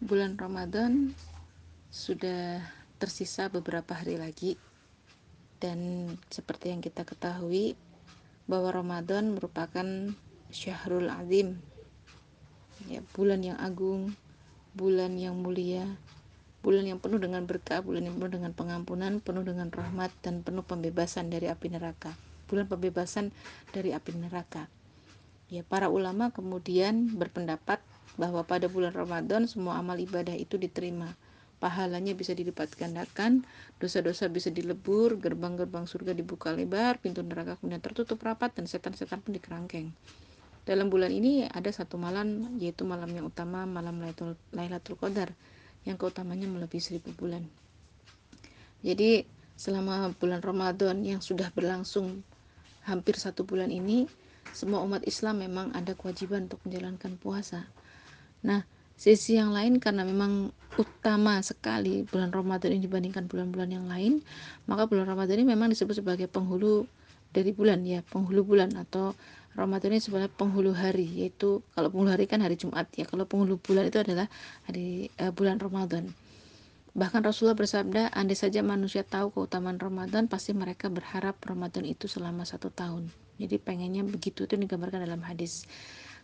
bulan Ramadan sudah tersisa beberapa hari lagi. Dan seperti yang kita ketahui bahwa Ramadan merupakan syahrul azim. Ya bulan yang agung bulan yang mulia bulan yang penuh dengan berkah bulan yang penuh dengan pengampunan penuh dengan rahmat dan penuh pembebasan dari api neraka. Bulan pembebasan dari api neraka. Ya para ulama kemudian berpendapat bahwa pada bulan Ramadan semua amal ibadah itu diterima pahalanya bisa dilipat gandakan, dosa-dosa bisa dilebur, gerbang-gerbang surga dibuka lebar, pintu neraka kemudian tertutup rapat dan setan-setan pun dikerangkeng. Dalam bulan ini ada satu malam yaitu malam yang utama malam Lailatul Qadar yang keutamanya melebihi seribu bulan. Jadi selama bulan Ramadan yang sudah berlangsung hampir satu bulan ini semua umat Islam memang ada kewajiban untuk menjalankan puasa. Nah, sisi yang lain karena memang utama sekali bulan Ramadan ini dibandingkan bulan-bulan yang lain maka bulan Ramadan ini memang disebut sebagai penghulu dari bulan ya penghulu bulan atau Ramadan ini sebenarnya penghulu hari yaitu kalau penghulu hari kan hari Jumat ya kalau penghulu bulan itu adalah hari uh, bulan Ramadan. Bahkan Rasulullah bersabda andai saja manusia tahu keutamaan Ramadan pasti mereka berharap Ramadan itu selama satu tahun. Jadi pengennya begitu itu digambarkan dalam hadis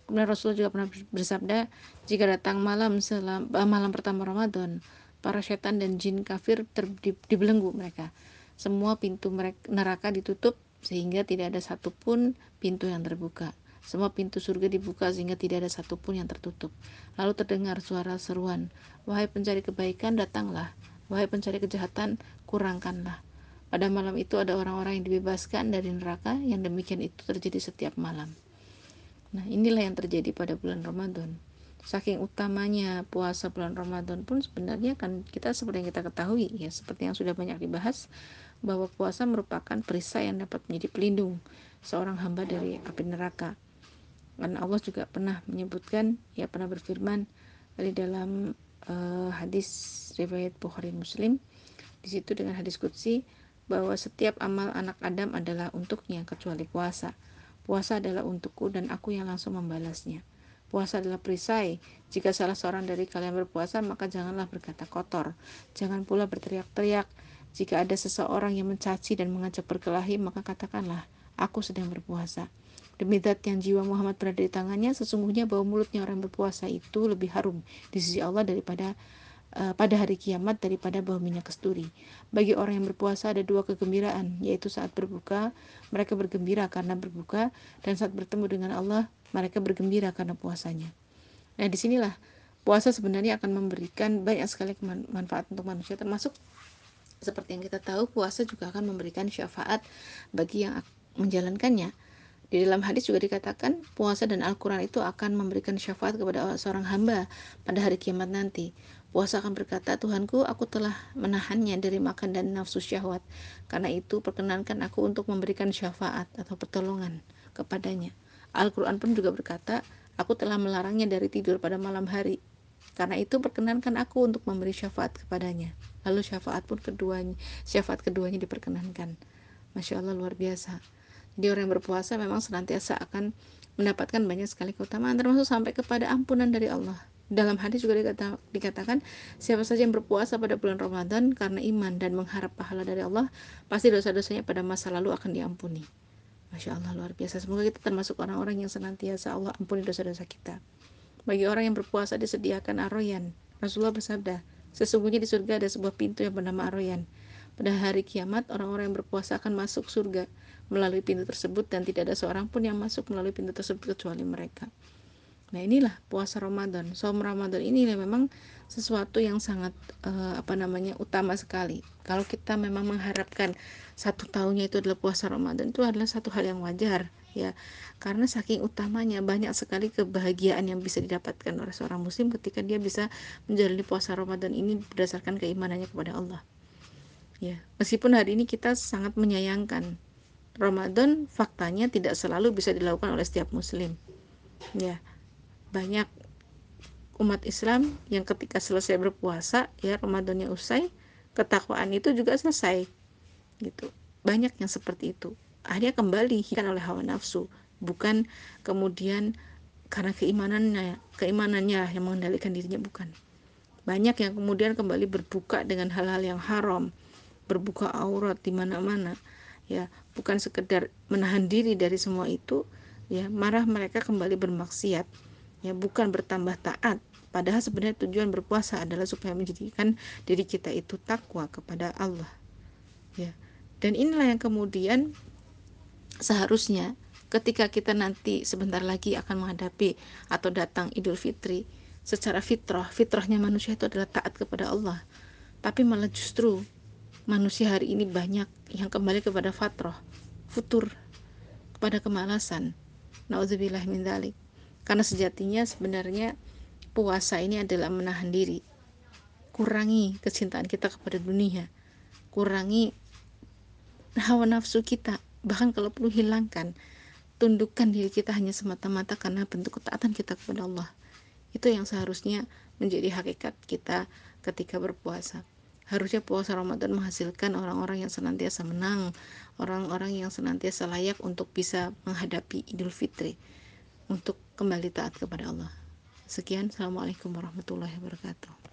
Kemudian Rasulullah juga pernah bersabda, jika datang malam selam, eh, malam pertama Ramadan, para setan dan jin kafir ter, di, dibelenggu mereka. Semua pintu mereka, neraka ditutup sehingga tidak ada satupun pintu yang terbuka. Semua pintu surga dibuka sehingga tidak ada satupun yang tertutup. Lalu terdengar suara seruan, Wahai pencari kebaikan, datanglah. Wahai pencari kejahatan, kurangkanlah. Pada malam itu ada orang-orang yang dibebaskan dari neraka, yang demikian itu terjadi setiap malam. Nah, inilah yang terjadi pada bulan Ramadan. Saking utamanya puasa bulan Ramadan pun sebenarnya kan kita seperti yang kita ketahui ya, seperti yang sudah banyak dibahas bahwa puasa merupakan perisai yang dapat menjadi pelindung seorang hamba dari api neraka. Karena Allah juga pernah menyebutkan, ya pernah berfirman di dalam uh, hadis riwayat Bukhari Muslim di situ dengan hadis qudsi bahwa setiap amal anak Adam adalah untuknya kecuali puasa. Puasa adalah untukku dan aku yang langsung membalasnya. Puasa adalah perisai. Jika salah seorang dari kalian berpuasa, maka janganlah berkata kotor. Jangan pula berteriak-teriak. Jika ada seseorang yang mencaci dan mengajak berkelahi, maka katakanlah, aku sedang berpuasa. Demi dat yang jiwa Muhammad berada di tangannya, sesungguhnya bahwa mulutnya orang berpuasa itu lebih harum di sisi Allah daripada pada hari kiamat daripada bau minyak kesturi. Bagi orang yang berpuasa ada dua kegembiraan, yaitu saat berbuka mereka bergembira karena berbuka dan saat bertemu dengan Allah mereka bergembira karena puasanya. Nah di sinilah puasa sebenarnya akan memberikan banyak sekali manfaat untuk manusia termasuk seperti yang kita tahu puasa juga akan memberikan syafaat bagi yang menjalankannya. Di dalam hadis juga dikatakan puasa dan Al-Quran itu akan memberikan syafaat kepada seorang hamba pada hari kiamat nanti. Puasa akan berkata, Tuhanku, aku telah menahannya dari makan dan nafsu syahwat. Karena itu, perkenankan aku untuk memberikan syafaat atau pertolongan kepadanya. Al-Quran pun juga berkata, aku telah melarangnya dari tidur pada malam hari. Karena itu, perkenankan aku untuk memberi syafaat kepadanya. Lalu syafaat pun keduanya, syafaat keduanya diperkenankan. Masya Allah luar biasa. Jadi orang yang berpuasa memang senantiasa akan mendapatkan banyak sekali keutamaan termasuk sampai kepada ampunan dari Allah dalam hadis juga dikata, dikatakan siapa saja yang berpuasa pada bulan Ramadan karena iman dan mengharap pahala dari Allah, pasti dosa-dosanya pada masa lalu akan diampuni. Masya Allah luar biasa. Semoga kita termasuk orang-orang yang senantiasa Allah ampuni dosa-dosa kita. Bagi orang yang berpuasa disediakan aroyan. Rasulullah bersabda, sesungguhnya di surga ada sebuah pintu yang bernama aroyan. Pada hari kiamat, orang-orang yang berpuasa akan masuk surga melalui pintu tersebut dan tidak ada seorang pun yang masuk melalui pintu tersebut kecuali mereka. Nah inilah puasa Ramadan. Som Ramadan ini memang sesuatu yang sangat uh, apa namanya utama sekali. Kalau kita memang mengharapkan satu tahunnya itu adalah puasa Ramadan itu adalah satu hal yang wajar ya karena saking utamanya banyak sekali kebahagiaan yang bisa didapatkan oleh seorang muslim ketika dia bisa menjalani puasa Ramadan ini berdasarkan keimanannya kepada Allah ya meskipun hari ini kita sangat menyayangkan Ramadan faktanya tidak selalu bisa dilakukan oleh setiap muslim ya banyak umat Islam yang ketika selesai berpuasa ya Ramadannya usai ketakwaan itu juga selesai gitu. Banyak yang seperti itu. Akhirnya kembali kan oleh hawa nafsu bukan kemudian karena keimanannya keimanannya yang mengendalikan dirinya bukan. Banyak yang kemudian kembali berbuka dengan hal-hal yang haram berbuka aurat di mana-mana ya bukan sekedar menahan diri dari semua itu ya marah mereka kembali bermaksiat ya bukan bertambah taat. Padahal sebenarnya tujuan berpuasa adalah supaya menjadikan diri kita itu takwa kepada Allah. Ya. Dan inilah yang kemudian seharusnya ketika kita nanti sebentar lagi akan menghadapi atau datang Idul Fitri secara fitrah fitrahnya manusia itu adalah taat kepada Allah. Tapi malah justru manusia hari ini banyak yang kembali kepada fatrah futur kepada kemalasan. Nauzubillah min dalik karena sejatinya sebenarnya puasa ini adalah menahan diri. Kurangi kecintaan kita kepada dunia. Kurangi hawa nafsu kita. Bahkan kalau perlu hilangkan tundukkan diri kita hanya semata-mata karena bentuk ketaatan kita kepada Allah. Itu yang seharusnya menjadi hakikat kita ketika berpuasa. Harusnya puasa Ramadan menghasilkan orang-orang yang senantiasa menang, orang-orang yang senantiasa layak untuk bisa menghadapi Idul Fitri, untuk kembali taat kepada Allah. Sekian, Assalamualaikum warahmatullahi wabarakatuh.